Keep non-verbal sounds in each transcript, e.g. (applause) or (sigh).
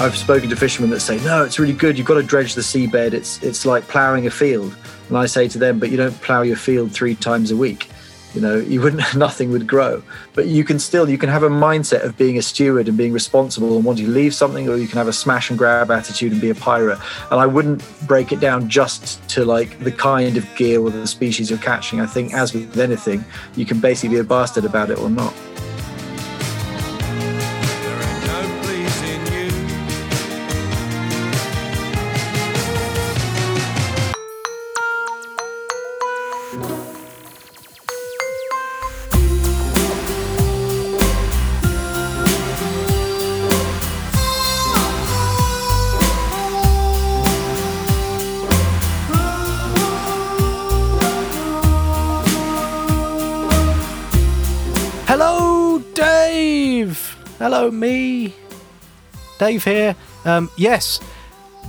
I've spoken to fishermen that say, no, it's really good. You've got to dredge the seabed. It's it's like ploughing a field. And I say to them, but you don't plough your field three times a week. You know, you wouldn't (laughs) nothing would grow. But you can still you can have a mindset of being a steward and being responsible and wanting to leave something, or you can have a smash and grab attitude and be a pirate. And I wouldn't break it down just to like the kind of gear or the species you're catching. I think as with anything, you can basically be a bastard about it or not. Dave here. Um, yes,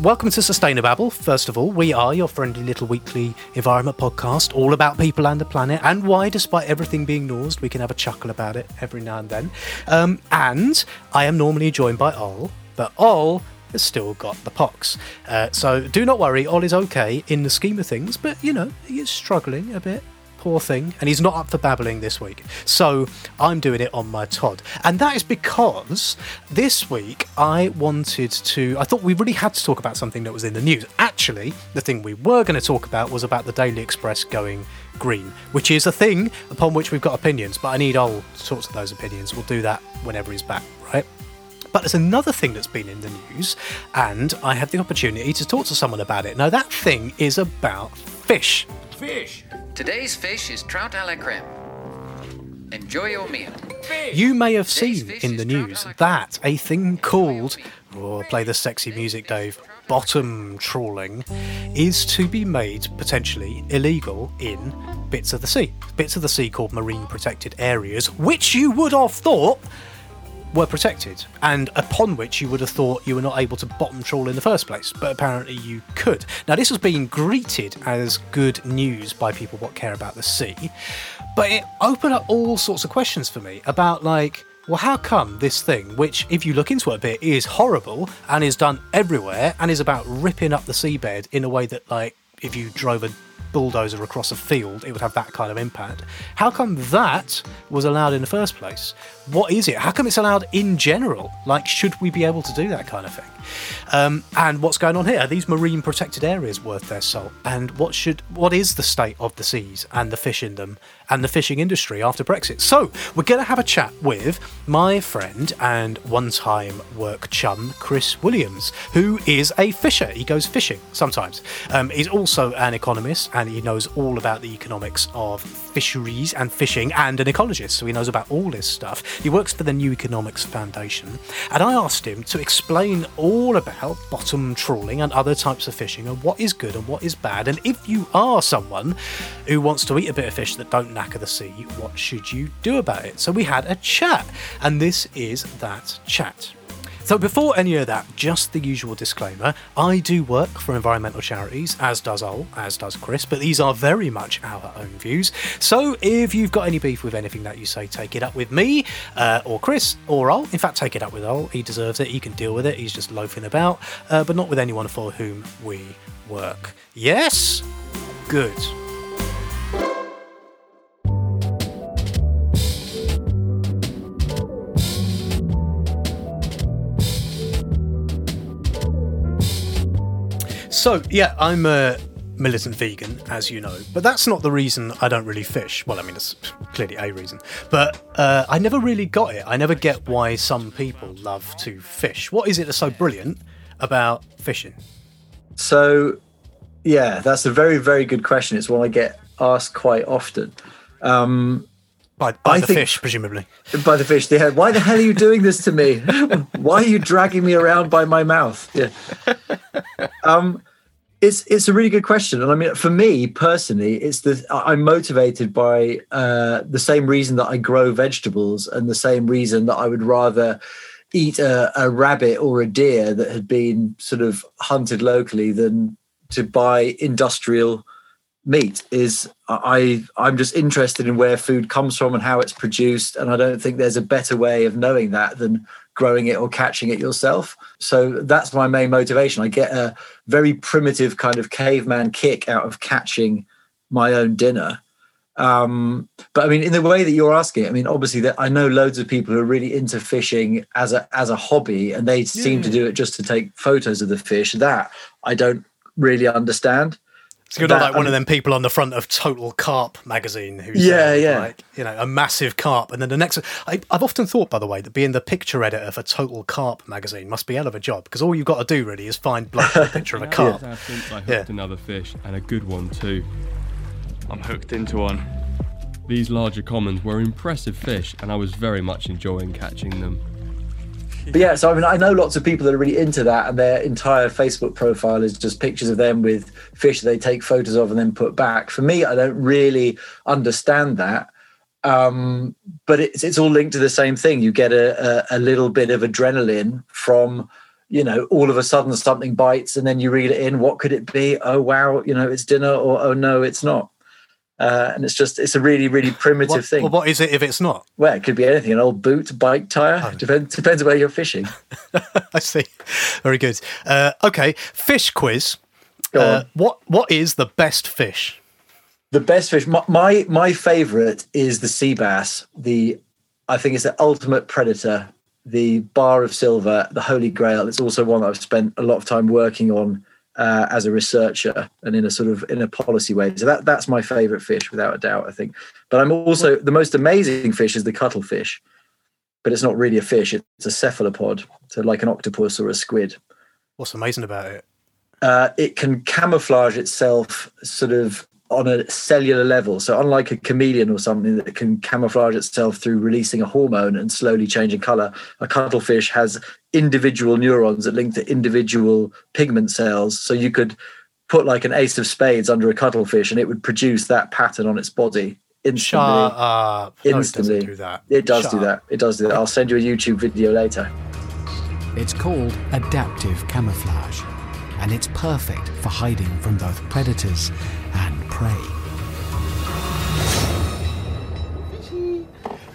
welcome to Sustainababble. First of all, we are your friendly little weekly environment podcast, all about people and the planet, and why, despite everything being nosed, we can have a chuckle about it every now and then. Um, and I am normally joined by Ol, but Ol has still got the pox. Uh, so do not worry, Ol is okay in the scheme of things, but you know, he is struggling a bit poor thing, and he's not up for babbling this week. So I'm doing it on my Todd. And that is because this week I wanted to, I thought we really had to talk about something that was in the news. Actually, the thing we were going to talk about was about the Daily Express going green, which is a thing upon which we've got opinions, but I need all sorts of those opinions. We'll do that whenever he's back, right? But there's another thing that's been in the news, and I had the opportunity to talk to someone about it. Now, that thing is about fish. Fish! Today's fish is trout a la creme. Enjoy your meal. You may have seen in the news that a thing called, oh, play the sexy music, Dave, bottom trawling is to be made potentially illegal in bits of the sea. Bits of the sea called marine protected areas, which you would have thought were protected, and upon which you would have thought you were not able to bottom trawl in the first place, but apparently you could. Now, this was being greeted as good news by people what care about the sea, but it opened up all sorts of questions for me about, like, well, how come this thing, which, if you look into it a bit, is horrible and is done everywhere and is about ripping up the seabed in a way that, like, if you drove a bulldozer across a field, it would have that kind of impact. How come that was allowed in the first place? What is it? How come it's allowed in general? Like, should we be able to do that kind of thing? Um, and what's going on here? Are these marine protected areas worth their salt? And what should what is the state of the seas and the fish in them and the fishing industry after Brexit? So we're going to have a chat with my friend and one-time work chum Chris Williams, who is a fisher. He goes fishing sometimes. Um, he's also an economist and he knows all about the economics of fisheries and fishing and an ecologist, so he knows about all this stuff. He works for the New Economics Foundation, and I asked him to explain all all about bottom trawling and other types of fishing and what is good and what is bad. And if you are someone who wants to eat a bit of fish that don't knacker the sea, what should you do about it? So we had a chat, and this is that chat. So, before any of that, just the usual disclaimer I do work for environmental charities, as does Ol, as does Chris, but these are very much our own views. So, if you've got any beef with anything that you say, take it up with me, uh, or Chris, or Ol. In fact, take it up with Ol. He deserves it, he can deal with it, he's just loafing about, uh, but not with anyone for whom we work. Yes? Good. So, yeah, I'm a militant vegan, as you know, but that's not the reason I don't really fish. Well, I mean, it's clearly a reason, but uh, I never really got it. I never get why some people love to fish. What is it that's so brilliant about fishing? So, yeah, that's a very, very good question. It's one I get asked quite often. Um, by, by the think, fish, presumably. By the fish. Yeah. Why the hell are you doing this to me? (laughs) Why are you dragging me around by my mouth? Yeah. Um, it's it's a really good question, and I mean, for me personally, it's the I'm motivated by uh, the same reason that I grow vegetables, and the same reason that I would rather eat a, a rabbit or a deer that had been sort of hunted locally than to buy industrial meat. Is I I'm just interested in where food comes from and how it's produced. And I don't think there's a better way of knowing that than growing it or catching it yourself. So that's my main motivation. I get a very primitive kind of caveman kick out of catching my own dinner. Um, but I mean, in the way that you're asking, I mean, obviously that I know loads of people who are really into fishing as a as a hobby, and they seem to do it just to take photos of the fish. That I don't really understand. So you're not like one of them people on the front of Total Carp magazine who's yeah, uh, yeah. like you know a massive carp, and then the next. I, I've often thought, by the way, that being the picture editor for Total Carp magazine must be hell of a job because all you've got to do really is find like, a picture of a (laughs) carp. I think I hooked Yeah. another fish and a good one too. I'm hooked into one. These larger commons were impressive fish, and I was very much enjoying catching them. But yeah, so I mean, I know lots of people that are really into that, and their entire Facebook profile is just pictures of them with fish they take photos of and then put back. For me, I don't really understand that. Um, but it's it's all linked to the same thing. You get a, a, a little bit of adrenaline from, you know, all of a sudden something bites, and then you read it in. What could it be? Oh wow, you know, it's dinner, or oh no, it's not. Uh, and it's just it's a really really primitive What, thing. well, what is it if it's not? well, it could be anything: an old boot, bike tire. Oh. Depends depends where you're fishing. (laughs) I see. Very good. Uh, okay, fish quiz. Go Uh, on. what what is the best fish? The best fish, my my, my favorite is the sea bass. The I think it's the ultimate predator, the bar of silver, the holy grail. It's also one I've spent a lot of time working on uh, as a researcher and in a sort of in a policy way. So that that's my favorite fish without a doubt. I think. But I'm also the most amazing fish is the cuttlefish, but it's not really a fish. It's a cephalopod, so like an octopus or a squid. What's amazing about it? uh, it can camouflage itself sort of on a cellular level. So, unlike a chameleon or something that can camouflage itself through releasing a hormone and slowly changing color, a cuttlefish has individual neurons that link to individual pigment cells. So, you could put like an ace of spades under a cuttlefish and it would produce that pattern on its body instantly. Shut up. No, it Instantly. doesn't do that. It does Shut do that. It does do that. I'll send you a YouTube video later. It's called adaptive camouflage, and it's perfect for hiding from both predators and prey.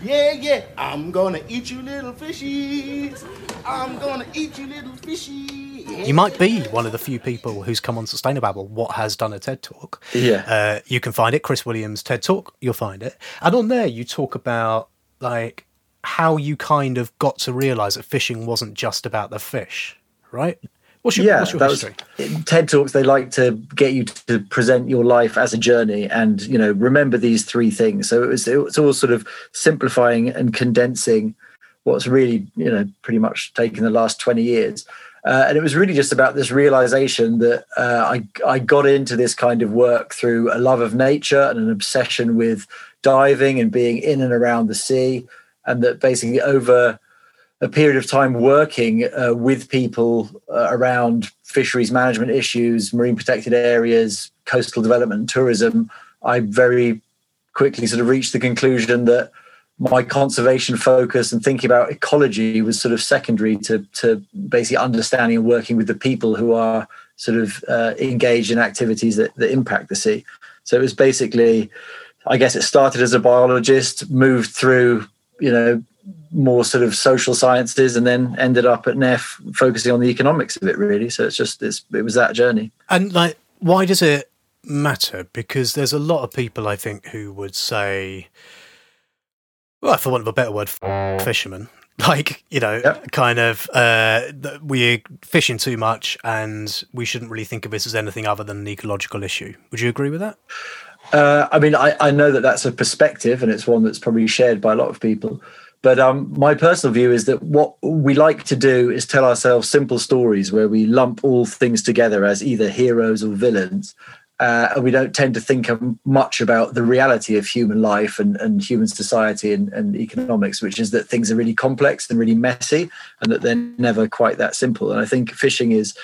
Yeah, yeah, I'm gonna eat you little fishies. I'm gonna eat you little fishy. Yeah. You might be one of the few people who's come on Sustainababble What has done a TED Talk. Yeah. Uh, you can find it, Chris Williams TED Talk. You'll find it, and on there you talk about like how you kind of got to realise that fishing wasn't just about the fish, right? What's your, yeah, what's your history? was TED talks. They like to get you to present your life as a journey, and you know, remember these three things. So it was it's all sort of simplifying and condensing what's really you know pretty much taken the last twenty years. Uh, and it was really just about this realization that uh, I I got into this kind of work through a love of nature and an obsession with diving and being in and around the sea, and that basically over a period of time working uh, with people uh, around fisheries management issues, marine protected areas, coastal development, and tourism, I very quickly sort of reached the conclusion that my conservation focus and thinking about ecology was sort of secondary to, to basically understanding and working with the people who are sort of uh, engaged in activities that, that impact the sea. So it was basically, I guess it started as a biologist, moved through, you know, more sort of social sciences and then ended up at NEF focusing on the economics of it really. So it's just it's, it was that journey. And like, why does it matter? Because there's a lot of people I think who would say, well, for want of a better word, fishermen. (laughs) Like you know, Yep. kind of uh, we're fishing too much, and we shouldn't really think of this as anything other than an ecological issue. Would you agree with that? Uh, I mean, I, I know that that's a perspective and it's one that's probably shared by a lot of people. But um, my personal view is that what we like to do is tell ourselves simple stories where we lump all things together as either heroes or villains. Uh, and we don't tend to think much about the reality of human life and, and human society and, and economics, which is that things are really complex and really messy and that they're never quite that simple. And I think fishing is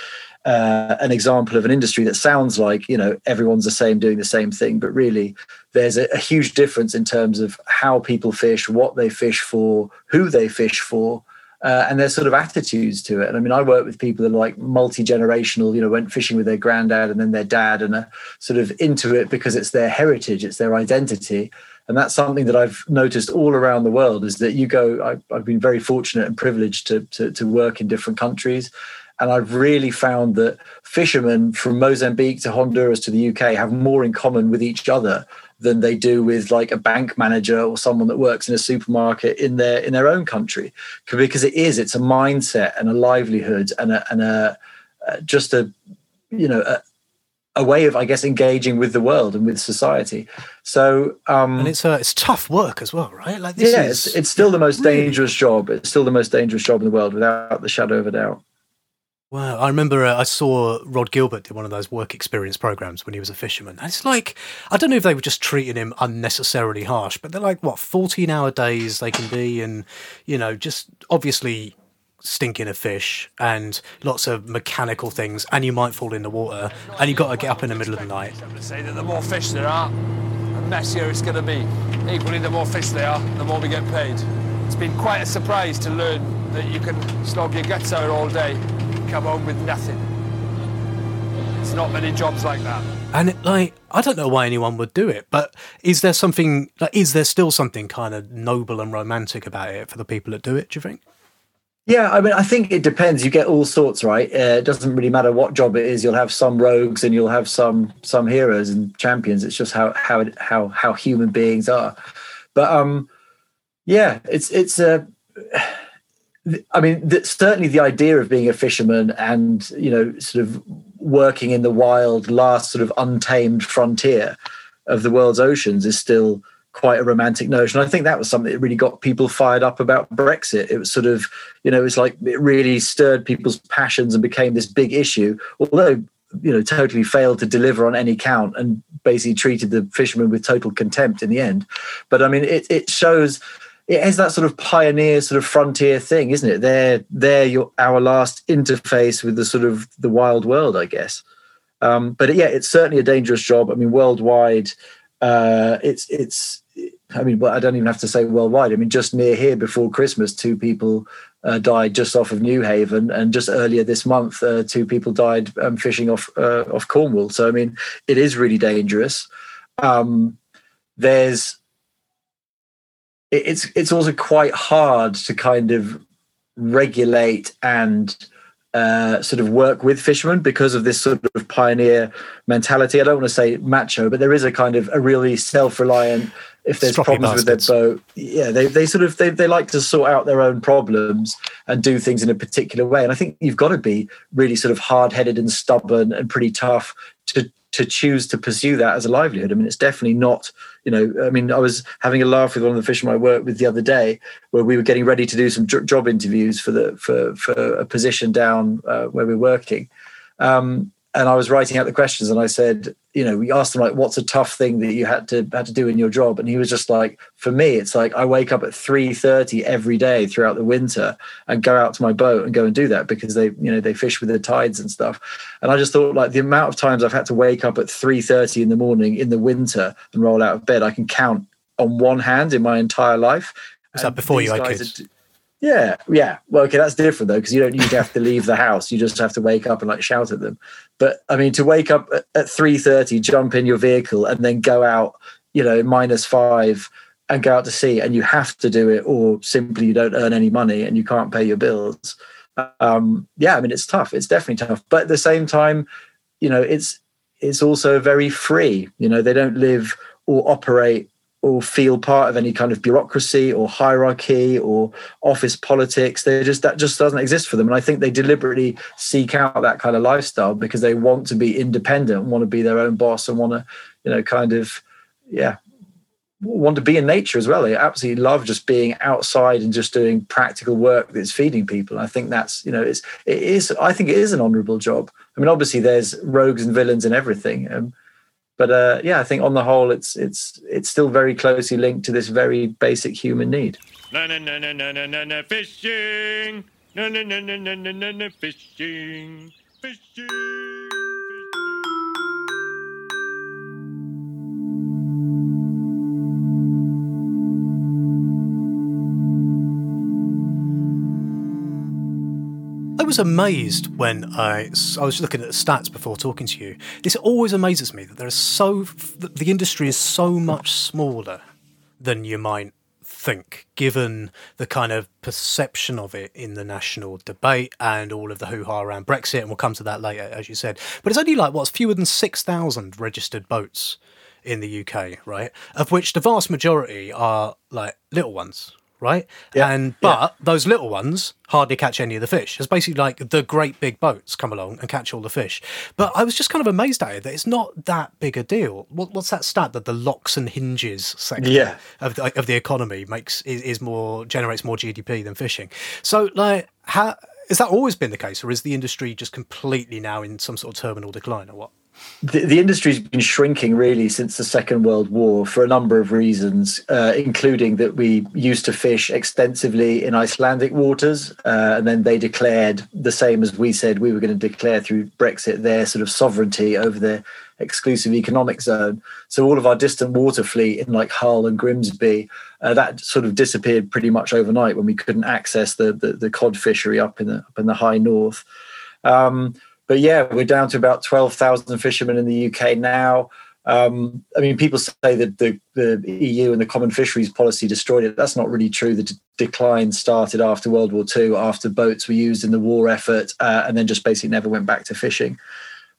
uh, an example of an industry that sounds like you know everyone's the same doing the same thing but really there's a, a huge difference in terms of how people fish what they fish for who they fish for uh, and their sort of attitudes to it and i mean i work with people that are like multi-generational you know went fishing with their granddad and then their dad and are sort of into it because it's their heritage it's their identity and that's something that I've noticed all around the world. Is that you go? I, I've been very fortunate and privileged to, to to work in different countries, and I've really found that fishermen from Mozambique to Honduras to the UK have more in common with each other than they do with like a bank manager or someone that works in a supermarket in their in their own country because it is it's a mindset and a livelihood and a, and a uh, just a you know a, a way of, I guess, engaging with the world and with society. So, um, and it's uh, it's tough work as well, right? Like, this yeah, is it's, it's still the most really- dangerous job. It's still the most dangerous job in the world, without the shadow of a doubt. Wow, I remember uh, I saw Rhod Gilbert do one of those work experience programs when he was a fisherman. And it's like, I don't know if they were just treating him unnecessarily harsh, but they're like, what, 14 hour days they can be, and, you know, just obviously stinking of fish and lots of mechanical things, and you might fall in the water, and you've got to get up in the middle of the night. I'm going to say that the more fish there are, the messier it's going to be. Equally, the more fish there are, the more we get paid. It's been quite a surprise to learn that you can slog your guts out all day, come home with nothing. It's not many jobs like that. And it, like, I don't know why anyone would do it, but is there something, like, is there still something kind of noble and romantic about it for the people that do it, do you think? Yeah, I mean, I think it depends. You get all sorts, right? Uh, it doesn't really matter what job it is. You'll have some rogues and you'll have some some heroes and champions. It's just how how how how human beings are. But um, yeah, it's it's a. I mean, the, certainly the idea of being a fisherman and you know, sort of working in the wild, last sort of untamed frontier of the world's oceans is still quite a romantic notion. I think that was something that really got people fired up about Brexit. It was sort of, you know, it's like it really stirred people's passions and became this big issue. Although, you know, totally failed to deliver on any count and basically treated the fishermen with total contempt in the end. But I mean, it it shows it has that sort of pioneer sort of frontier thing, isn't it? They're they're your our last interface with the sort of the wild world, I guess. Um, but yeah, it's certainly a dangerous job. I mean, worldwide, uh, it's it's. I mean, well, I don't even have to say worldwide. I mean, just near here before Christmas, two people uh, died just off of Newhaven, and just earlier this month, uh, two people died um, fishing off uh, off Cornwall. So, I mean, it is really dangerous. Um, there's it's it's also quite hard to kind of regulate and uh, sort of work with fishermen because of this sort of pioneer mentality. I don't want to say macho, but there is a kind of a really self-reliant. If there's Stroppy problems with their boat, yeah, they they sort of they they like to sort out their own problems and do things in a particular way. And I think you've got to be really sort of hard-headed and stubborn and pretty tough to to choose to pursue that as a livelihood. I mean, it's definitely not, you know, I mean, I was having a laugh with one of the fishermen I worked with the other day where we were getting ready to do some job interviews for the for for a position down uh, where we're working. Um, and I was writing out the questions and I said, you know, we asked him like, what's a tough thing that you had to had to do in your job? And he was just like, for me, it's like I wake up at 3:30 every day throughout the winter and go out to my boat and go and do that because they, you know, they fish with the tides and stuff. And I just thought like the amount of times I've had to wake up at 3:30 in the morning in the winter and roll out of bed, I can count on one hand in my entire life. Was that before you I could. are yeah, yeah. Well, okay, that's different though, because you don't usually have to leave the house. You just have to wake up and like shout at them. But I mean, to wake up at- three thirty, jump in your vehicle, and then go out, you know, minus five, and go out to sea, and you have to do it, or simply you don't earn any money and you can't pay your bills. Um, yeah, I mean, it's tough. It's definitely tough. But at the same time, you know, it's it's also very free. You know, they don't live or operate or feel part of any kind of bureaucracy or hierarchy or office politics. They just that just doesn't exist for them. And I think they deliberately seek out that kind of lifestyle because they want to be independent, want to be their own boss, and want to, you know, kind of, yeah, want to be in nature as well. They absolutely love just being outside and just doing practical work that's feeding people. I think that's, you know, it's it is. I think it is an honourable job. I mean, obviously there's rogues and villains and everything. Um, but uh, yeah, I think on the whole, it's it's it's still very closely linked to this very basic human need. No, no, no, no, no, no, no, fishing. No, no, no, no, no, no, no, fishing. Fishing. Was amazed when I, I was looking at the stats before talking to you. This always amazes me that there is so the industry is so much smaller than you might think, given the kind of perception of it in the national debate and all of the hoo ha around Brexit. And we'll come to that later, as you said. But it's only like, what's fewer than 6,000 registered boats in the UK, right? Of which the vast majority are like little ones, right? Yeah, And but those little ones hardly catch any of the fish. It's basically like the great big boats come along and catch all the fish. But I was just kind of amazed at it that it's not that big a deal. What, what's that stat that the locks and hinges sector Yeah. of the, of the economy makes is, is more generates more GDP than fishing? So like how has that always been the case, or is the industry just completely now in some sort of terminal decline, or what? The, the industry's been shrinking really since the Second World War for a number of reasons, uh, including that we used to fish extensively in Icelandic waters, uh, and then they declared the same as we said we were going to declare through Brexit their sort of sovereignty over their exclusive economic zone. So all of our distant water fleet in like Hull and Grimsby, uh, that sort of disappeared pretty much overnight when we couldn't access the the, the cod fishery up in the up in the high north. Um, but yeah, we're down to about 12,000 fishermen in the UK now. Um, I mean, people say that the, the EU and the common fisheries policy destroyed it. That's not really true. The d- decline started after World War II, after boats were used in the war effort, uh, and then just basically never went back to fishing.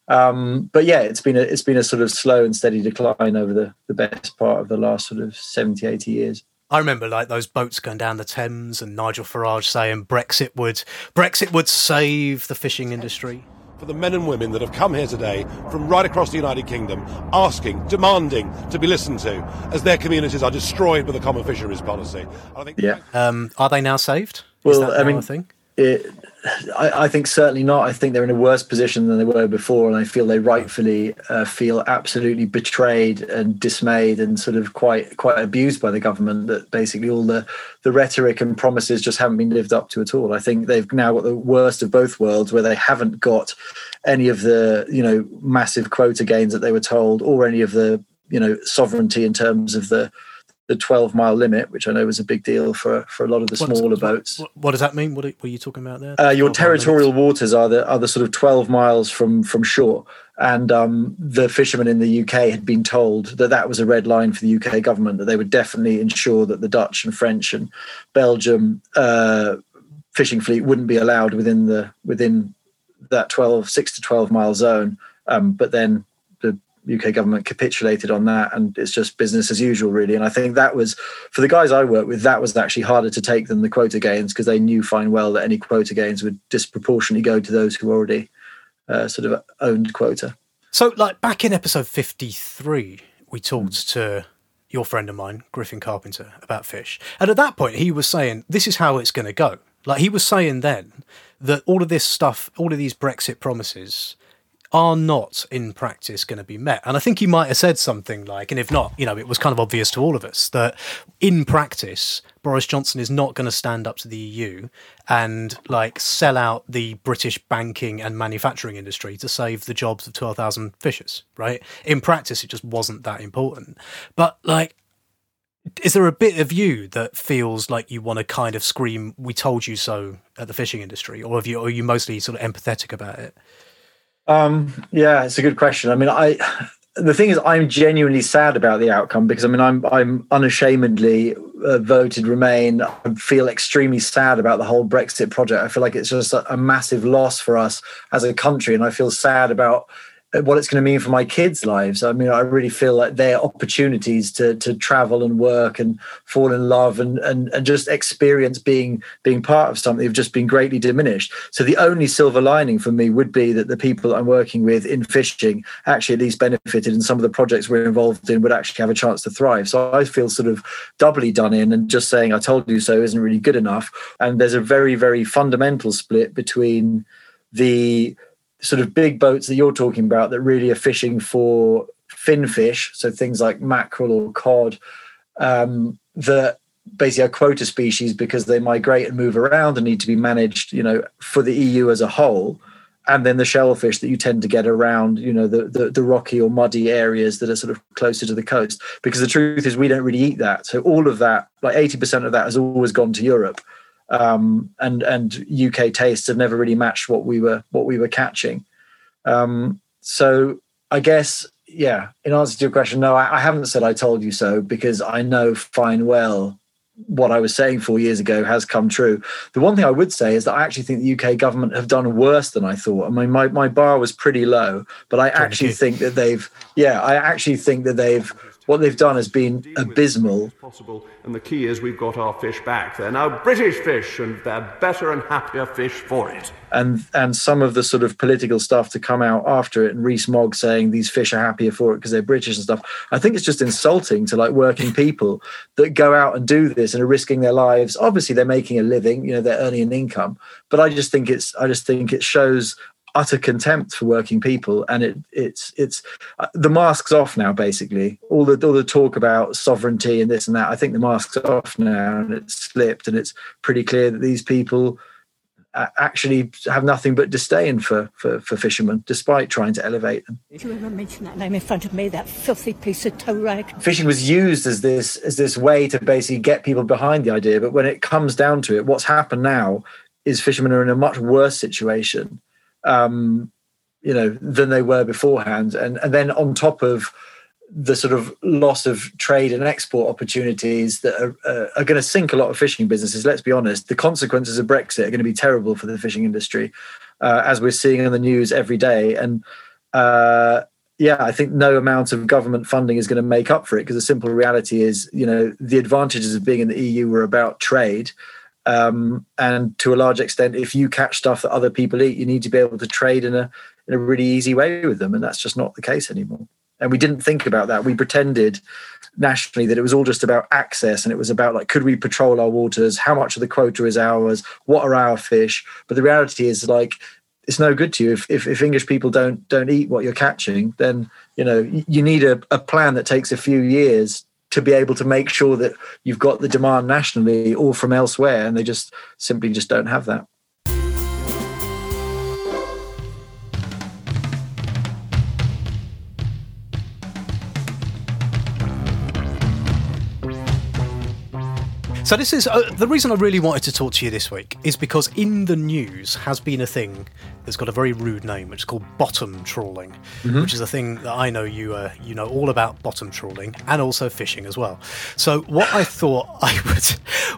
Um, but yeah, it's been a it's been a sort of slow and steady decline over the, the best part of the last sort of 70, 80 years. I remember like those boats going down the Thames and Nigel Farage saying Brexit would Brexit would save the fishing industry. For the men and women that have come here today from right across the United Kingdom asking, demanding to be listened to as their communities are destroyed by the common fisheries policy. I think Yeah. Um, are they now saved? Well, Is that I mean, thing? it, I, I think certainly not. I think they're in a worse position than they were before, and I feel they rightfully uh, feel absolutely betrayed and dismayed and sort of quite quite abused by the government. That basically all the the rhetoric and promises just haven't been lived up to at all. I think they've now got the worst of both worlds, where they haven't got any of the you know massive quota gains that they were told, or any of the you know sovereignty in terms of the the 12 mile limit, which I know was a big deal for for a lot of the smaller boats. What, what does that mean? What are, what are you talking about there? Uh, your territorial waters are the are the sort of 12 miles from from shore and um, the fishermen in the UK had been told that that was a red line for the UK government that they would definitely ensure that the Dutch and French and Belgium uh, fishing fleet wouldn't be allowed within the within that 12 6 to 12 mile zone um, but then the UK government capitulated on that and it's just business as usual really and I think that was for the guys I work with that was actually harder to take than the quota gains because they knew fine well that any quota gains would disproportionately go to those who already uh, sort of owned quota So, like back in episode 53, we talked to your friend of mine, Griffin Carpenter, about fish. And at that point, he was saying, this is how it's going to go. Like, he was saying then that all of this stuff, all of these Brexit promises, are not in practice going to be met. And I think he might have said something like, and if not, you know, it was kind of obvious to all of us that in practice, Boris Johnson is not going to stand up to the EU and like sell out the British banking and manufacturing industry to save the jobs of 12,000 fishers, right? In practice, it just wasn't that important. But like, is there a bit of you that feels like you want to kind of scream, "We told you so" at the fishing industry, or have you, or are you mostly sort of empathetic about it? Um, yeah, it's a good question. I mean, I the thing is, I'm genuinely sad about the outcome because I mean, I'm I'm unashamedly uh, voted Remain. I feel extremely sad about the whole Brexit project. I feel like it's just a, a massive loss for us as a country, and I feel sad about what it's going to mean for my kids' lives. I mean, I really feel like their opportunities to to travel and work and fall in love and and, and just experience being being part of something have just been greatly diminished. So the only silver lining for me would be that the people I'm working with in fishing actually at least benefited and some of the projects we're involved in would actually have a chance to thrive. So I feel sort of doubly done in and just saying I told you so isn't really good enough. And there's a very, very fundamental split between the sort of big boats that you're talking about that really are fishing for fin fish, so things like mackerel or cod, um, that basically are quota species because they migrate and move around and need to be managed, you know, for the EU as a whole. And then the shellfish that you tend to get around, you know, the, the the rocky or muddy areas that are sort of closer to the coast. Because the truth is, we don't really eat that. So all of that, like eighty percent of that, has always gone to Europe um, and and UK tastes have never really matched what we were what we were catching. Um, so I guess yeah, in answer to your question, no, I, I haven't said I told you so because I know fine well what I was saying four years ago has come true. The one thing I would say is that I actually think the UK government have done worse than I thought. I mean, my, my bar was pretty low, but I actually think that they've, yeah, I actually think that they've, what they've done has been abysmal. Possible, and the key is we've got our fish back. They're now British fish, and they're better and happier fish for it. And and some of the sort of political stuff to come out after it, and Rees Mogg saying these fish are happier for it because they're British and stuff. I think it's just insulting to like working people that go out and do this and are risking their lives. Obviously, they're making a living, you know, they're earning an income. But I just think it's I just think it shows utter contempt for working people and it it's it's uh, the mask's off now basically. All the all the talk about sovereignty and this and that i think the mask's off now and it's slipped and it's pretty clear that these people uh, actually have nothing but disdain for, for for fishermen despite trying to elevate them. If you ever mention that name in front of me that filthy piece of tow rag? Fishing was used as this as this way to basically get people behind the idea but when it comes down to it what's happened now is fishermen are in a much worse situation um, you know, than they were beforehand. And, and then on top of the sort of loss of trade and export opportunities that are, uh, are going to sink a lot of fishing businesses. Let's be honest, the consequences of Brexit are going to be terrible for the fishing industry, uh, as we're seeing in the news every day. And uh, yeah, I think no amount of government funding is going to make up for it because the simple reality is, you know, the advantages of being in the EU were about trade. Um, and to a large extent, if you catch stuff that other people eat, you need to be able to trade in a in a really easy way with them, and that's just not the case anymore. And we didn't think about that. We pretended nationally that it was all just about access, and it was about like, could we patrol our waters? How much of the quota is ours? What are our fish? But the reality is like it's no good to you if, if, if English people don't don't eat what you're catching. Then you know you need a, a plan that takes a few years to be able to make sure that you've got the demand nationally or from elsewhere and they just simply just don't have that So this is uh, the reason I really wanted to talk to you this week is because in the news has been a thing that's got a very rude name, which is called bottom trawling, mm-hmm. which is a thing that I know you uh, you know all about bottom trawling and also fishing as well. So what I thought I would,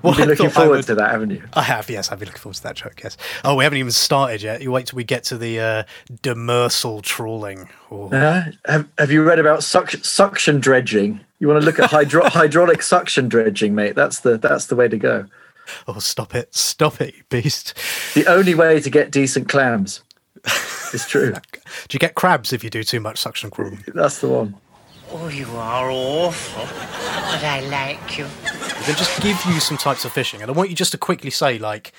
what You've been I looking forward would, to that, haven't you? I have, yes, I've been looking forward to that joke. Yes. Oh, we haven't even started yet. You wait till we get to the uh, demersal trawling. Uh, have Have you read about suction, suction dredging? You want to look at hydro- (laughs) hydraulic suction dredging, mate. That's the that's the way to go. Oh, stop it! Stop it, you beast! The only way to get decent clams. It's true. (laughs) do you get crabs if you do too much suction crawling? That's the one. Oh, you are awful, but I like you. Then just give you some types of fishing, and I want you just to quickly say like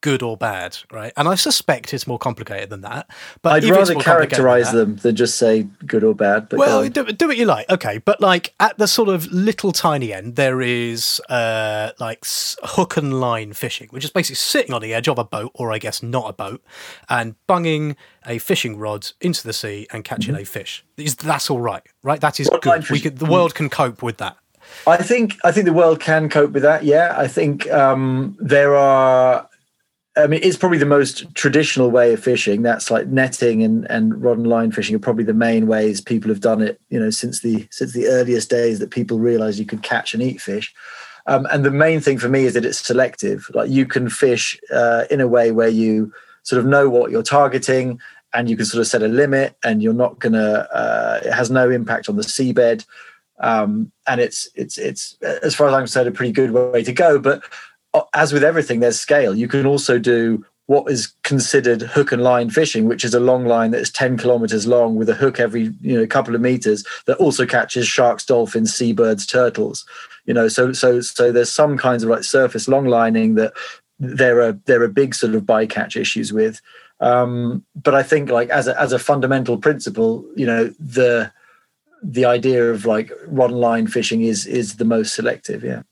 good or bad, right? And I suspect it's more complicated than that. But I'd rather characterize than them than just say good or bad. But well, do, do what you like, okay. But like at the sort of little tiny end, there is uh, like hook and line fishing, which is basically sitting on the edge of a boat, or I guess not a boat, and bunging a fishing rod into the sea and catching mm-hmm. a fish. That's all right, right? That is good. We could, the world can cope with that. I think I think the world can cope with that. Yeah, I think um, there are. I mean, it's probably the most traditional way of fishing. That's like netting and, and rod and line fishing are probably the main ways people have done it. You know, since the since the earliest days that people realized you could catch and eat fish. Um, and the main thing for me is that it's selective. Like you can fish uh, in a way where you sort of know what you're targeting and you can sort of set a limit and you're not going to uh, it has no impact on the seabed. Um, and it's it's it's as far as i'm concerned a pretty good way to go. But uh, as with everything there's scale. You can also do what is considered hook and line fishing which is a long line that's 10 kilometers long with a hook every you know couple of meters that also catches sharks dolphins seabirds turtles you know. So so so there's some kinds of like surface long lining that there are there are big sort of bycatch issues with um, but I think like as a as a fundamental principle, you know, the the idea of like rod and line fishing is is the most selective. Yeah.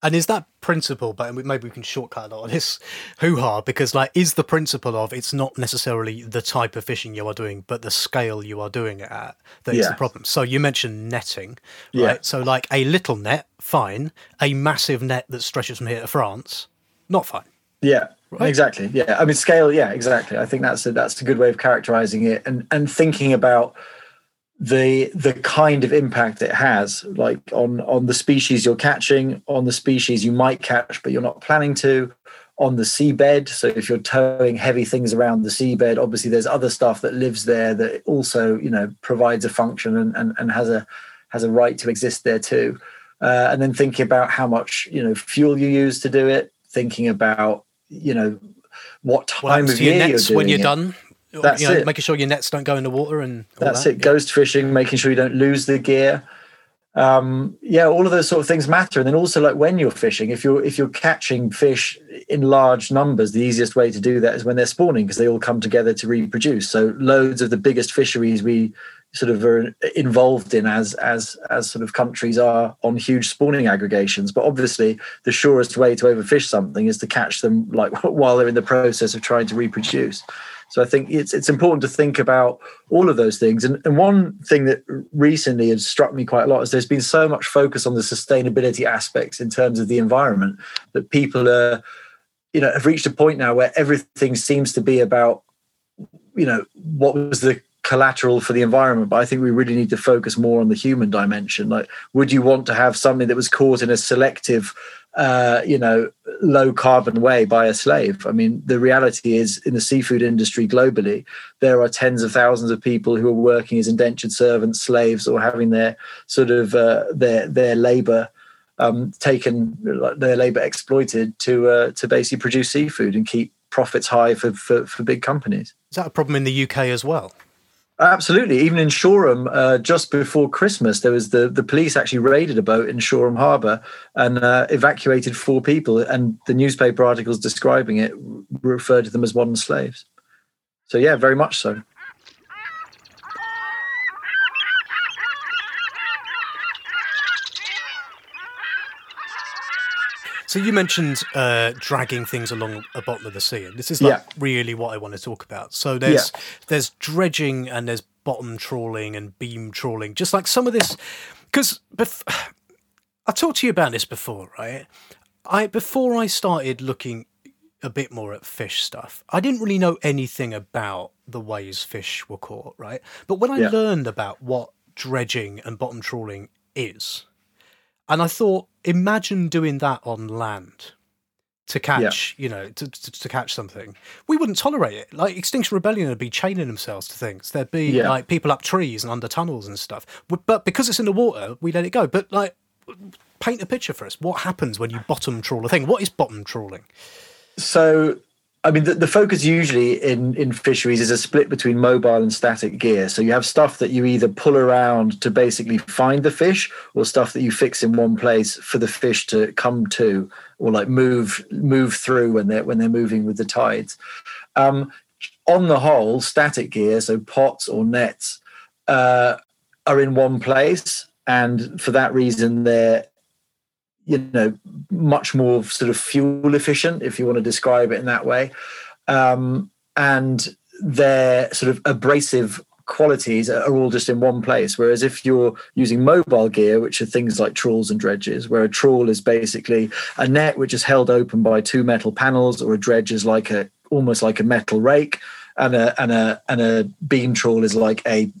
And is that principle, but maybe we can shortcut a lot of this hoo ha because, like, is the principle of it's not necessarily the type of fishing you are doing, but the scale you are doing it at that yeah. is the problem. So, you mentioned netting, right? Yeah. So, like, a little net, fine. A massive net that stretches from here to France, not fine. Yeah. Right? Exactly. Yeah. I mean, scale. Yeah, exactly. I think that's a, that's a good way of characterizing it, and and thinking about the the kind of impact it has like on on the species you're catching on the species you might catch but you're not planning to on the seabed so if you're towing heavy things around the seabed obviously there's other stuff that lives there that also you know provides a function and and, and has a has a right to exist there too uh, and then thinking about how much you know fuel you use to do it thinking about you know what time happens of to your year nets you're when you're it. done? That's you know, it. Making sure your nets don't go in the water and That's that. it. Ghost fishing, making sure you don't lose the gear. Um, yeah, all of those sort of things matter. And then also, like when you're fishing, if you're if you're catching fish in large numbers, the easiest way to do that is when they're spawning because they all come together to reproduce. So loads of the biggest fisheries we sort of are involved in as as as sort of countries are on huge spawning aggregations. But obviously, the surest way to overfish something is to catch them like (laughs) while they're in the process of trying to reproduce. So I think it's it's important to think about all of those things. And, and one thing that recently has struck me quite a lot is there's been so much focus on the sustainability aspects in terms of the environment that people are, you know, have reached a point now where everything seems to be about, you know, what was the collateral for the environment. But I think we really need to focus more on the human dimension. Like, would you want to have something that was caught in a selective uh, you know, low carbon way by a slave. I mean, the reality is in the seafood industry globally, there are tens of thousands of people who are working as indentured servants, slaves, or having their sort of uh, their their labor um, taken, their labor exploited to uh, to basically produce seafood and keep profits high for, for for big companies. Is that a problem in the UK as well? Absolutely. Even in Shoreham, uh, just before Christmas, there was the, the police actually raided a boat in Shoreham Harbour and uh, evacuated four people. And the newspaper articles describing it referred to them as modern slaves. So, yeah, very much so. So you mentioned uh, dragging things along a bottom of the sea, and this is like Yeah. really what I want to talk about. So there's there's dredging and there's bottom trawling and beam trawling, just like some of this. Because bef- I talked to you about this before, right? I before I started looking a bit more at fish stuff, I didn't really know anything about the ways fish were caught, right? But when I Yeah. learned about what dredging and bottom trawling is, and I thought, imagine doing that on land to catch, you know, to, to, to catch something. We wouldn't tolerate it. Like Extinction Rebellion would be chaining themselves to things. There'd be Yeah. like people up trees and under tunnels and stuff. But because it's in the water, we let it go. But like, paint a picture for us. What happens when you bottom trawl a thing? What is bottom trawling? So, I mean, the, the focus usually in, in fisheries is a split between mobile and static gear. So you have stuff that you either pull around to basically find the fish, or stuff that you fix in one place for the fish to come to, or like move move through when they're when they're moving with the tides. Um, on the whole, static gear, so pots or nets, uh, are in one place, and for that reason, they're you know much more sort of fuel efficient if you want to describe it in that way. Um, and their sort of abrasive qualities are all just in one place. Whereas if you're using mobile gear which are things like trawls and dredges where a trawl is basically a net which is held open by two metal panels or a dredge is like a almost like a metal rake and a and a and a beam trawl is like a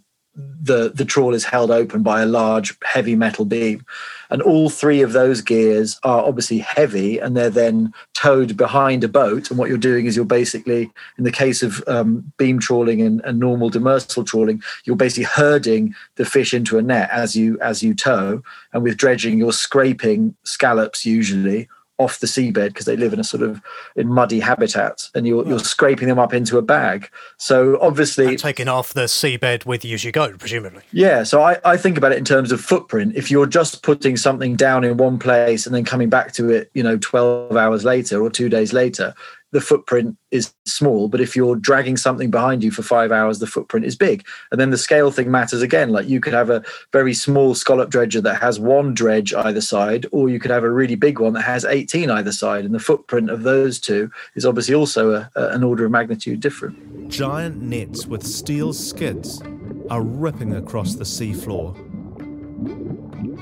the the trawl is held open by a large heavy metal beam. And all three of those gears are obviously heavy and they're then towed behind a boat. And what you're doing is you're basically in the case of um, beam trawling and, and normal demersal trawling you're basically herding the fish into a net as you as you tow. And with dredging you're scraping scallops usually off the seabed because they live in a sort of in muddy habitat and you're, you're scraping them up into a bag so obviously Taking off the seabed with you as you go, presumably. yeah, so I, I think about it in terms of footprint. If you're just putting something down in one place and then coming back to it, you know, 12 hours later or two days later, the footprint is small. But if you're dragging something behind you for five hours, the footprint is big. And then the scale thing matters again. Like you could have a very small scallop dredger that has one dredge either side, or you could have a really big one that has 18 either side. And the footprint of those two is obviously also a, a- an order of magnitude different. Giant nets with steel skids are ripping across the seafloor.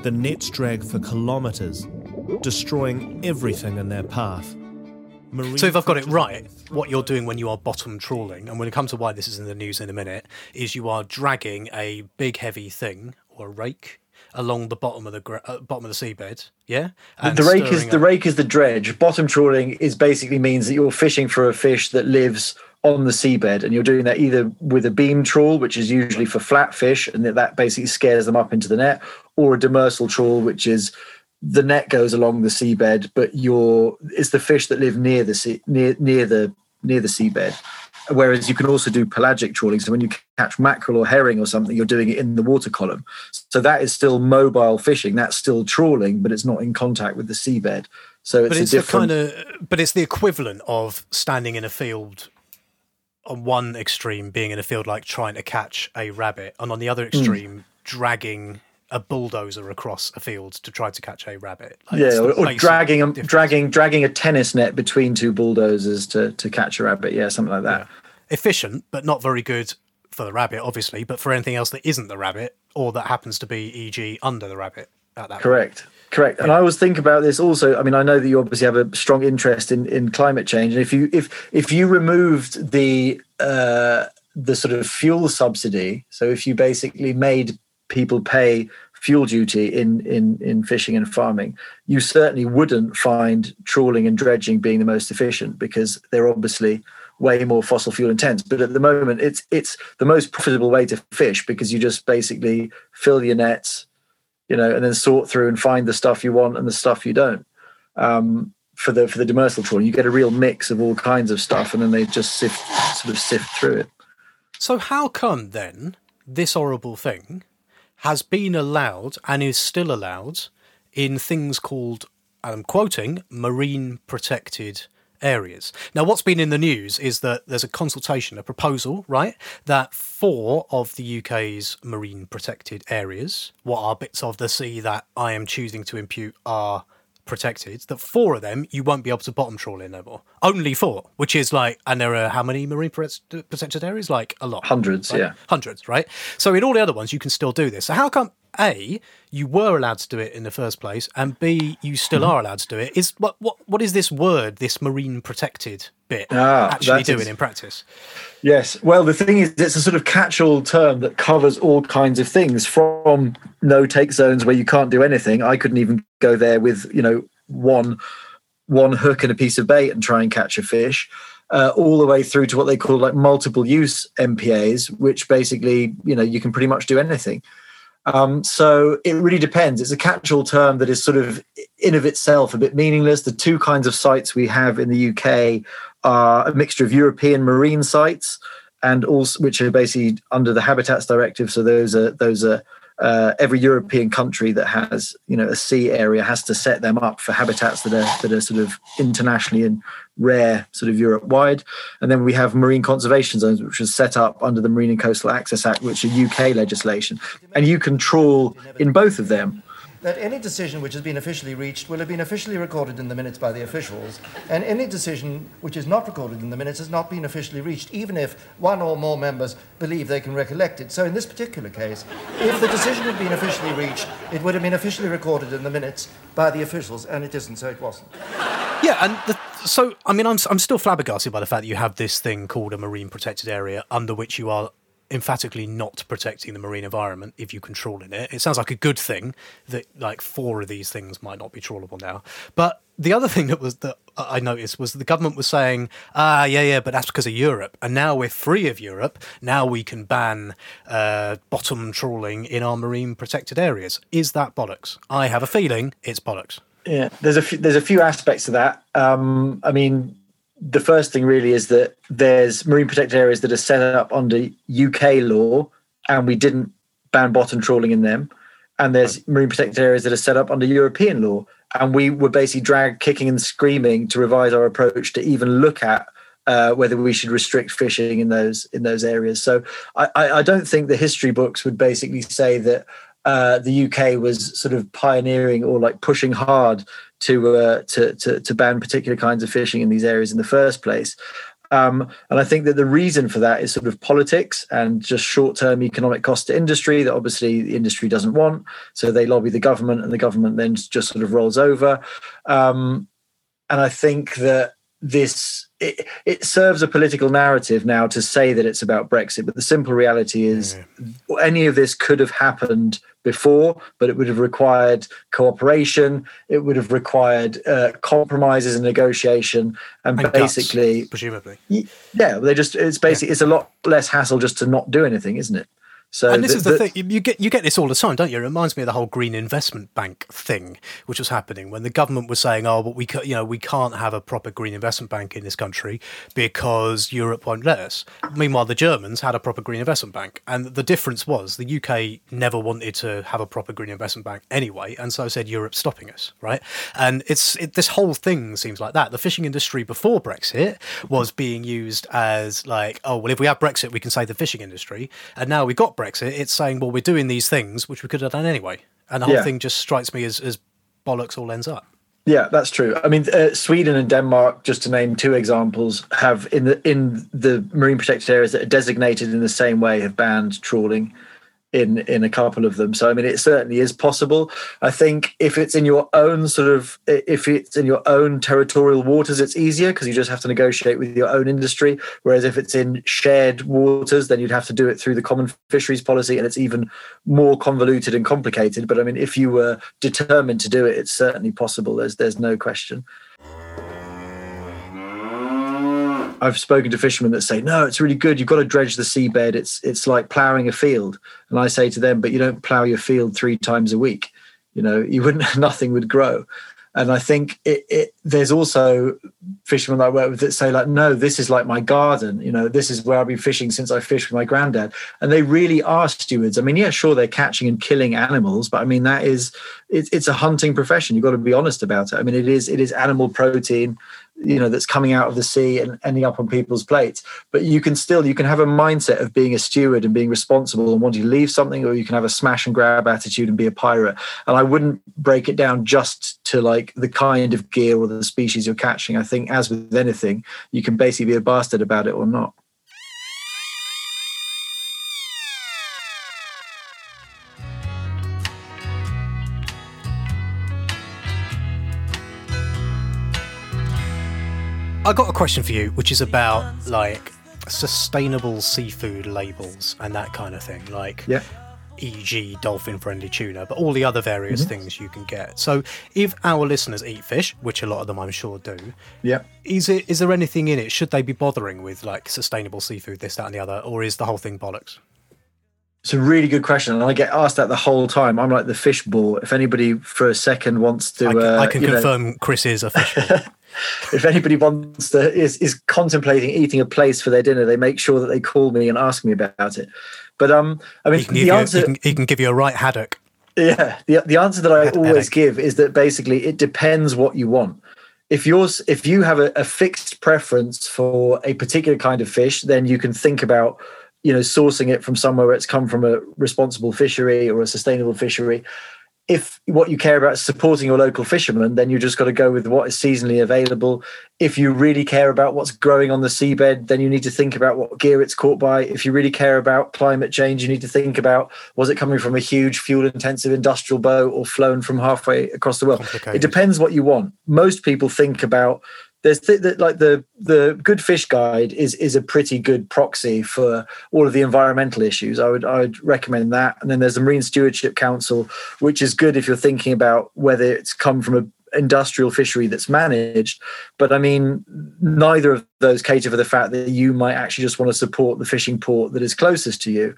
The nets drag for kilometres, destroying everything in their path. Marine So if I've got it right, what you're doing when you are bottom trawling, and we'll come to why this is in the news in a minute, is you are dragging a big heavy thing or a rake along the bottom of the gra- uh, bottom of the seabed. Yeah, The, And the rake is stirring the rake is the dredge. Bottom trawling is basically means that you're fishing for a fish that lives on the seabed, and you're doing that either with a beam trawl, which is usually for flat fish, and that, that basically scares them up into the net, or a demersal trawl, which is the net goes along the seabed, but you're it's the fish that live near the sea near near the near the seabed. Whereas you can also do pelagic trawling. So when you catch mackerel or herring or something, you're doing it in the water column. So that is still mobile fishing. That's still trawling, but it's not in contact with the seabed. So it's, but a it's the different. kind of but it's the equivalent of standing in a field on one extreme being in a field like trying to catch a rabbit and on the other Hmm. extreme dragging a bulldozer across a field to try to catch a rabbit Like, yeah, or, or dragging a, dragging dragging a tennis net between two bulldozers to to catch a rabbit. Yeah, something like that. efficient but not very good for the rabbit obviously but for anything else that isn't the rabbit or that happens to be e.g. under the rabbit at that Correct. Correct. And I always think about this also. I mean, I know that you obviously have a strong interest in, in climate change. And if you if if you removed the uh, the sort of fuel subsidy, so if you basically made people pay fuel duty in in in fishing and farming, you certainly wouldn't find trawling and dredging being the most efficient because they're obviously way more fossil fuel intense. But at the moment, it's it's the most profitable way to fish because you just basically fill your nets you know, and then sort through and find the stuff you want and the stuff you don't. Um, for the for the demersal trawling, you get a real mix of all kinds of stuff, and then they just sift sort of sift through it. So how come then this horrible thing has been allowed and is still allowed in things called, I'm quoting, marine protected areas? Now, what's been in the news is that there's a consultation, a proposal, right, that four of the UK's marine protected areas, what are bits of the sea that I am choosing to impute are protected, that four of them you won't be able to bottom trawl in no more. Only four, which is like, and there are how many marine protected areas? Like a lot. Hundreds, right? yeah. Hundreds, right? So in all the other ones, you can still do this. So how come A, you were allowed to do it in the first place, and B, you still Mm-hmm. are allowed to do it? Is what what what is this word, this marine protected bit, Ah, actually doing is- in practice? Yes. Well, the thing is, it's a sort of catch-all term that covers all kinds of things, from no-take zones where you can't do anything. I couldn't even go there with you know one one hook and a piece of bait and try and catch a fish. Uh, all the way through to what they call like multiple use MPAs, which basically, you know, you can pretty much do anything. Um, so it really depends. It's a catch-all term that is sort of in of itself a bit meaningless. The two kinds of sites we have in the UK are a mixture of European marine sites and also which are basically under the Habitats Directive. So those are those are uh, every European country that has you know a sea area has to set them up for habitats that are that are sort of internationally and rare sort of Europe wide. And then we have marine conservation zones, which was set up under the Marine and Coastal Access Act, which are UK legislation, and you can trawl in both of them. That any decision which has been officially reached will have been officially recorded in the minutes by the officials, and any decision which is not recorded in the minutes has not been officially reached, even if one or more members believe they can recollect it. So, in this particular case, if the decision had been officially reached, it would have been officially recorded in the minutes by the officials, and it isn't, so it wasn't. Yeah, and the, so I mean, I'm I'm still flabbergasted by the fact that you have this thing called a marine protected area under which you are emphatically not protecting the marine environment if you can trawl in it. It sounds like a good thing that like four of these things might not be trawlable now. But the other thing that was that I noticed was the government was saying, ah, yeah, yeah, but that's because of Europe, and now we're free of Europe. Now we can ban uh, bottom trawling in our marine protected areas. Is that bollocks? I have a feeling it's bollocks. Yeah, there's a few, there's a few aspects to that. Um, I mean, the first thing really is that there's marine protected areas that are set up under UK law, and we didn't ban bottom trawling in them. And there's marine protected areas that are set up under European law, and we were basically dragged kicking and screaming to revise our approach to even look at uh, whether we should restrict fishing in those in those areas. So I, I, don't think the history books would basically say that uh, the UK was sort of pioneering or like pushing hard to, uh, to to to ban particular kinds of fishing in these areas in the first place. Um, and I think that the reason for that is sort of politics and just short-term economic cost to industry that obviously the industry doesn't want. So they lobby the government, and the government then just sort of rolls over. Um, and I think that this it, it serves a political narrative now to say that it's about Brexit, but the simple reality is any of this could have happened before, but it would have required cooperation, it would have required uh, compromises and negotiation, and, And guts, basically, presumably. yeah, they just it's basically it's a lot less hassle just to not do anything, isn't it? So and this the- is the, the- thing you get you get this all the time, don't you? It reminds me of the whole Green Investment Bank thing, which was happening when the government was saying, "Oh, but we you know we can't have a proper Green Investment Bank in this country because Europe won't let us." Meanwhile, the Germans had a proper Green Investment Bank, and the difference was the UK never wanted to have a proper Green Investment Bank anyway, and so said Europe's stopping us, right? And it's it, this whole thing seems like that. The fishing industry before Brexit was being used as like, oh well, if we have Brexit, we can save the fishing industry, and now we've got Brexit, it's saying, well, we're doing these things which we could have done anyway, and the whole Yeah. thing just strikes me as, as bollocks all ends up. Yeah, that's true. I mean, uh, Sweden and Denmark, just to name two examples, have in the in the marine protected areas that are designated in the same way have banned trawling in in a couple of them. So I mean, it certainly is possible. I think if it's in your own sort of if it's in your own territorial waters, it's easier because you just have to negotiate with your own industry. Whereas if it's in shared waters, then you'd have to do it through the common fisheries policy, and it's even more convoluted and complicated. But I mean, if you were determined to do it, it's certainly possible. There's there's no question. I've spoken to fishermen that say, "No, it's really good. You've got to dredge the seabed. It's it's like ploughing a field." And I say to them, "But you don't plough your field three times a week. You know, you wouldn't. (laughs) Nothing would grow." And I think it, it there's also fishermen I work with that say like, "No, this is like my garden. You know, this is where I've been fishing since I fished with my granddad." And they really are stewards. I mean, yeah, sure, they're catching and killing animals, but I mean that is it's it's a hunting profession. You've got to be honest about it. I mean, it is it is animal protein you know that's coming out of the sea and ending up on people's plates. But you can still you can have a mindset of being a steward and being responsible and wanting to leave something or you can have a smash and grab attitude and be a pirate. And i wouldn't break it down just to like the kind of gear or the species you're catching. I think as with anything you can basically be a bastard about it or not I got a question for you, which is about like sustainable seafood labels and that kind of thing, like yeah. e.g., dolphin friendly tuna, but all the other various Mhm. things you can get. So, if our listeners eat fish, which a lot of them I'm sure do, yeah is it is there anything in it? Should they be bothering with like sustainable seafood, this, that, and the other, or is the whole thing bollocks? It's a really good question, and I get asked that the whole time. I'm like the fish ball. If anybody for a second wants to, I can, uh, I can know- confirm Chris is a fish. (laughs) if anybody wants to is is contemplating eating a place for their dinner, they make sure that they call me and ask me about it. But um, I mean, the give you, answer, he, can, he can give you a right haddock. yeah, the the answer that I Head- always headache. give is that basically it depends what you want. If yours, if you have a, a fixed preference for a particular kind of fish, then you can think about you know sourcing it from somewhere where it's come from a responsible fishery or a sustainable fishery if what you care about is supporting your local fishermen, then you've just got to go with what is seasonally available. If you really care about what's growing on the seabed, then you need to think about what gear it's caught by. If you really care about climate change, you need to think about was it coming from a huge fuel intensive industrial boat or flown from halfway across the world? It depends what you want. Most people think about there's th- like the the good fish guide is is a pretty good proxy for all of the environmental issues. I would i would recommend that. And then there's the marine stewardship council which is good if you're thinking about whether it's come from a industrial fishery that's managed. But i mean neither of those cater for the fact that you might actually just want to support the fishing port that is closest to you.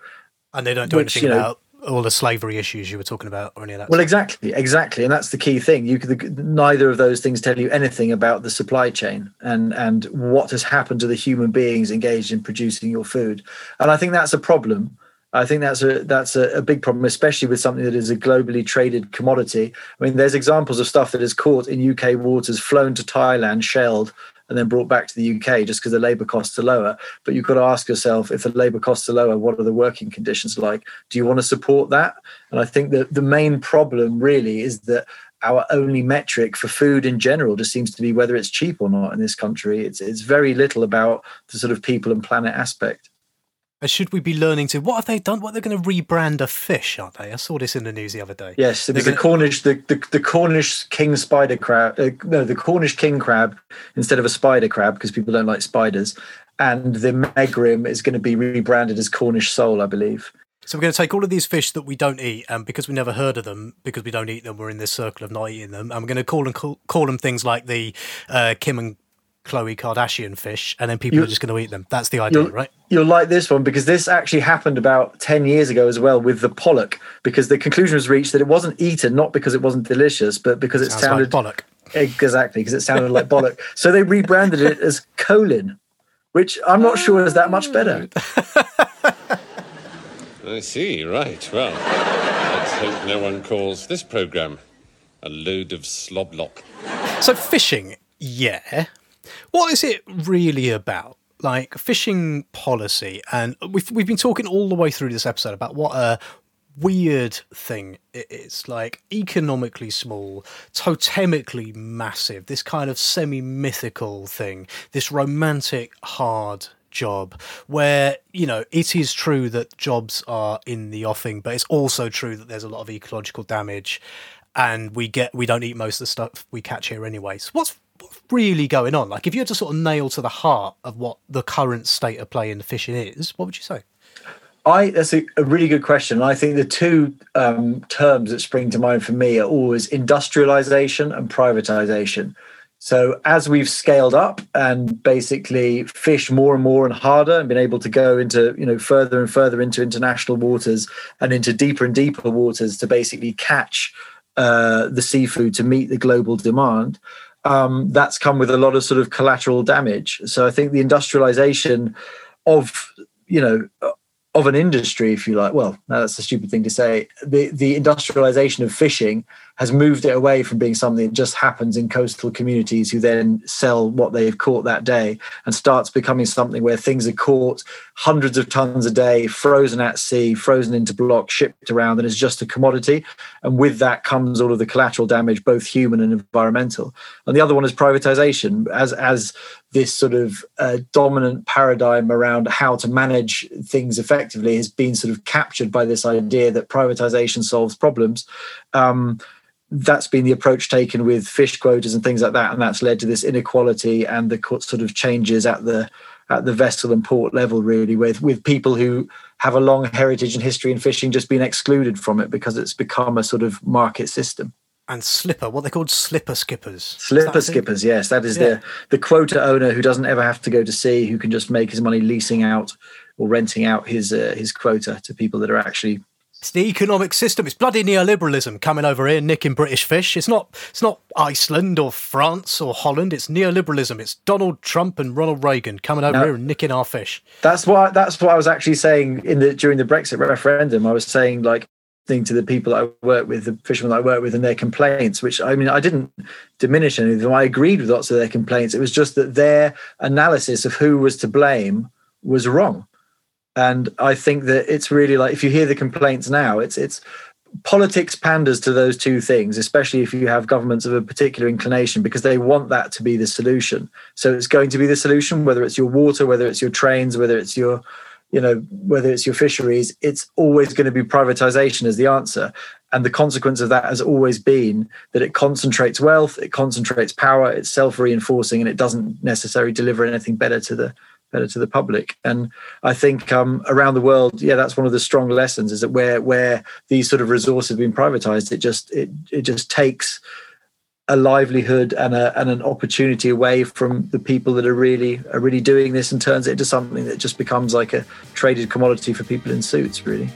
And they don't do Which, anything you know- about all the slavery issues you were talking about or any of that. Well, exactly, exactly, and that's the key thing. You could, neither of those things tell you anything about the supply chain and and what has happened to the human beings engaged in producing your food. And I think that's a problem. I think that's a that's a, a big problem, especially with something that is a globally traded commodity. I mean, there's examples of stuff that is caught in UK waters, flown to Thailand, shelled, and then brought back to the UK just because the labour costs are lower. But you've got to ask yourself, if the labour costs are lower, what are the working conditions like? Do you want to support that? And I think that the main problem really is that our only metric for food in general just seems to be whether it's cheap or not in this country. It's it's very little about the sort of people and planet aspect. And should we be learning to what have they done? What they're going to rebrand a fish, aren't they? I saw this in the news the other day. Yes, there's the Cornish, the, the, the Cornish king spider crab. Uh, no, the Cornish king crab instead of a spider crab because people don't like spiders. And the megrim is going to be rebranded as Cornish sole, I believe. So we're going to take all of these fish that we don't eat, and because we never heard of them, because we don't eat them, we're in this circle of not eating them, and we're going to call them call, call them things like the uh, Kim and Chloe Kardashian fish, and then people You- are just going to eat them. That's the idea, You'll, right? you'll like this one because this actually happened about 10 years ago as well with the pollock because the conclusion was reached that it wasn't eaten not because it wasn't delicious but because it Sounds like sounded bollock. exactly because it sounded like bollock so they rebranded it as colin which i'm not sure is that much better I see, right. Well, let's hope no one calls this programme a load of sloblock. So fishing, yeah. What is it really about? Like fishing policy, and we've we've been talking all the way through this episode about what a weird thing it is. Like economically small, totemically massive. This kind of semi-mythical thing. This romantic hard job where you know it is true that jobs are in the offing but it's also true that there's a lot of ecological damage and we get we don't eat most of the stuff we catch here anyways what's what's really going on like if you had to sort of nail to the heart of what the current state of play in the fishing is what would you say I that's a, a really good question. I think the two um, terms that spring to mind for me are always industrialization and privatization. So as we've scaled up and basically fished more and more and harder and been able to go into you know further and further into international waters and into deeper and deeper waters to basically catch uh, the seafood to meet the global demand, um, that's come with a lot of sort of collateral damage. So I think the industrialization of you know of an industry, if you like. Well, that's a stupid thing to say. The the industrialization of fishing has moved it away from being something that just happens in coastal communities who then sell what they've caught that day and starts becoming something where things are caught hundreds of tons a day, frozen at sea, frozen into blocks, shipped around, and is just a commodity. And with that comes all of the collateral damage, both human and environmental. And the other one is privatization, as as this sort of uh, dominant paradigm around how to manage things effectively has been sort of captured by this idea that privatization solves problems. Um, that's been the approach taken with fish quotas and things like that, and that's led to this inequality and the sort of changes at the at the vessel and port level, really, with with people who have a long heritage and history in fishing just being excluded from it because it's become a sort of market system. and slipper what they called slipper skippers Slipper skippers, yes, that is Yeah. the the quota owner who doesn't ever have to go to sea, who can just make his money leasing out or renting out his uh, his quota to people that are actually It's the economic system. It's bloody neoliberalism coming over here, nicking British fish. It's not. It's not Iceland or France or Holland. It's neoliberalism. It's Donald Trump and Ronald Reagan coming over No. here and nicking our fish. That's what that's what I was actually saying in the during the Brexit referendum. I was saying like thing to the people that I work with, the fishermen that I work with, and their complaints. Which I mean, I didn't diminish any of them. I agreed with lots of their complaints. It was just that their analysis of who was to blame was wrong. And I think that it's really like if you hear the complaints now, it's it's politics panders to those two things, especially if you have governments of a particular inclination, because they want that to be the solution. So it's going to be the solution, whether it's your water, whether it's your trains, whether it's your, you know, whether it's your fisheries, it's always going to be privatization as the answer. And the consequence of that has always been that it concentrates wealth, it concentrates power, it's self-reinforcing, and it doesn't necessarily deliver anything better to the better to the public. And I think um, around the world, yeah, that's one of the strong lessons is that where where these sort of resources have been privatized, it just it it just takes a livelihood and a and an opportunity away from the people that are really are really doing this and turns it into something that just becomes like a traded commodity for people in suits, really.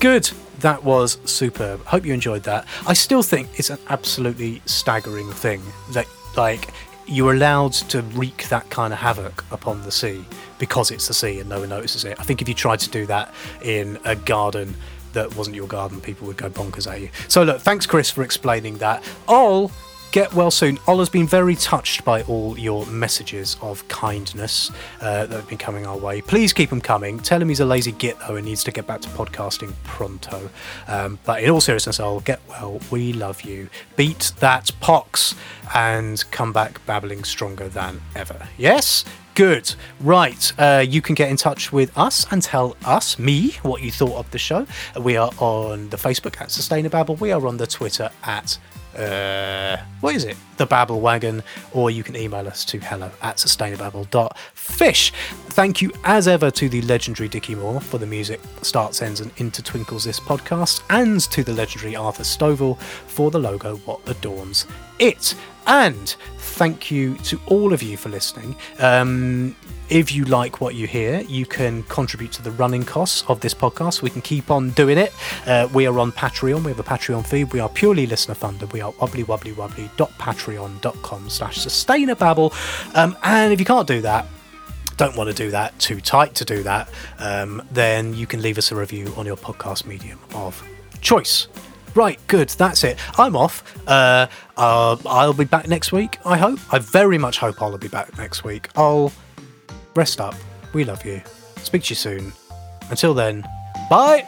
Good. That was superb. Hope you enjoyed that. I still think it's an absolutely staggering thing that, like, you're allowed to wreak that kind of havoc upon the sea because it's the sea and no one notices it. I think if you tried to do that in a garden that wasn't your garden, people would go bonkers at you. So, look, thanks, Chris, for explaining that. Ol get well soon. Ol's been very touched by all your messages of kindness uh, that have been coming our way. Please keep them coming. Tell him he's a lazy git though and needs to get back to podcasting pronto. Um, but in all seriousness, Ol get well. We love you. Beat that pox and come back babbling stronger than ever. Yes? Good. Right. Uh, you can get in touch with us and tell us, me, what you thought of the show. We are on the Facebook at Sustainababble. We are on the Twitter at uh, what is it? The Babble Wagon, or you can email us to hello at sustainababble.fish. Thank you as ever to the legendary Dickie Moore for the music starts, ends, and intertwinkles this podcast, and to the legendary Arthur Stovall for the logo what adorns it. And thank you to all of you for listening. Um, if you like what you hear, you can contribute to the running costs of this podcast. We can keep on doing it. Uh, we are on Patreon. We have a Patreon feed. We are purely listener funded. We are wobbly wobbly wobbly.patreon.com slash sustainababble. Um, and if you can't do that, don't want to do that, too tight to do that, um, then you can leave us a review on your podcast medium of choice. Right, good. That's it. I'm off. Uh, uh, I'll be back next week. I hope. I very much hope I'll be back next week. I'll rest up. We love you. Speak to you soon. Until then, bye.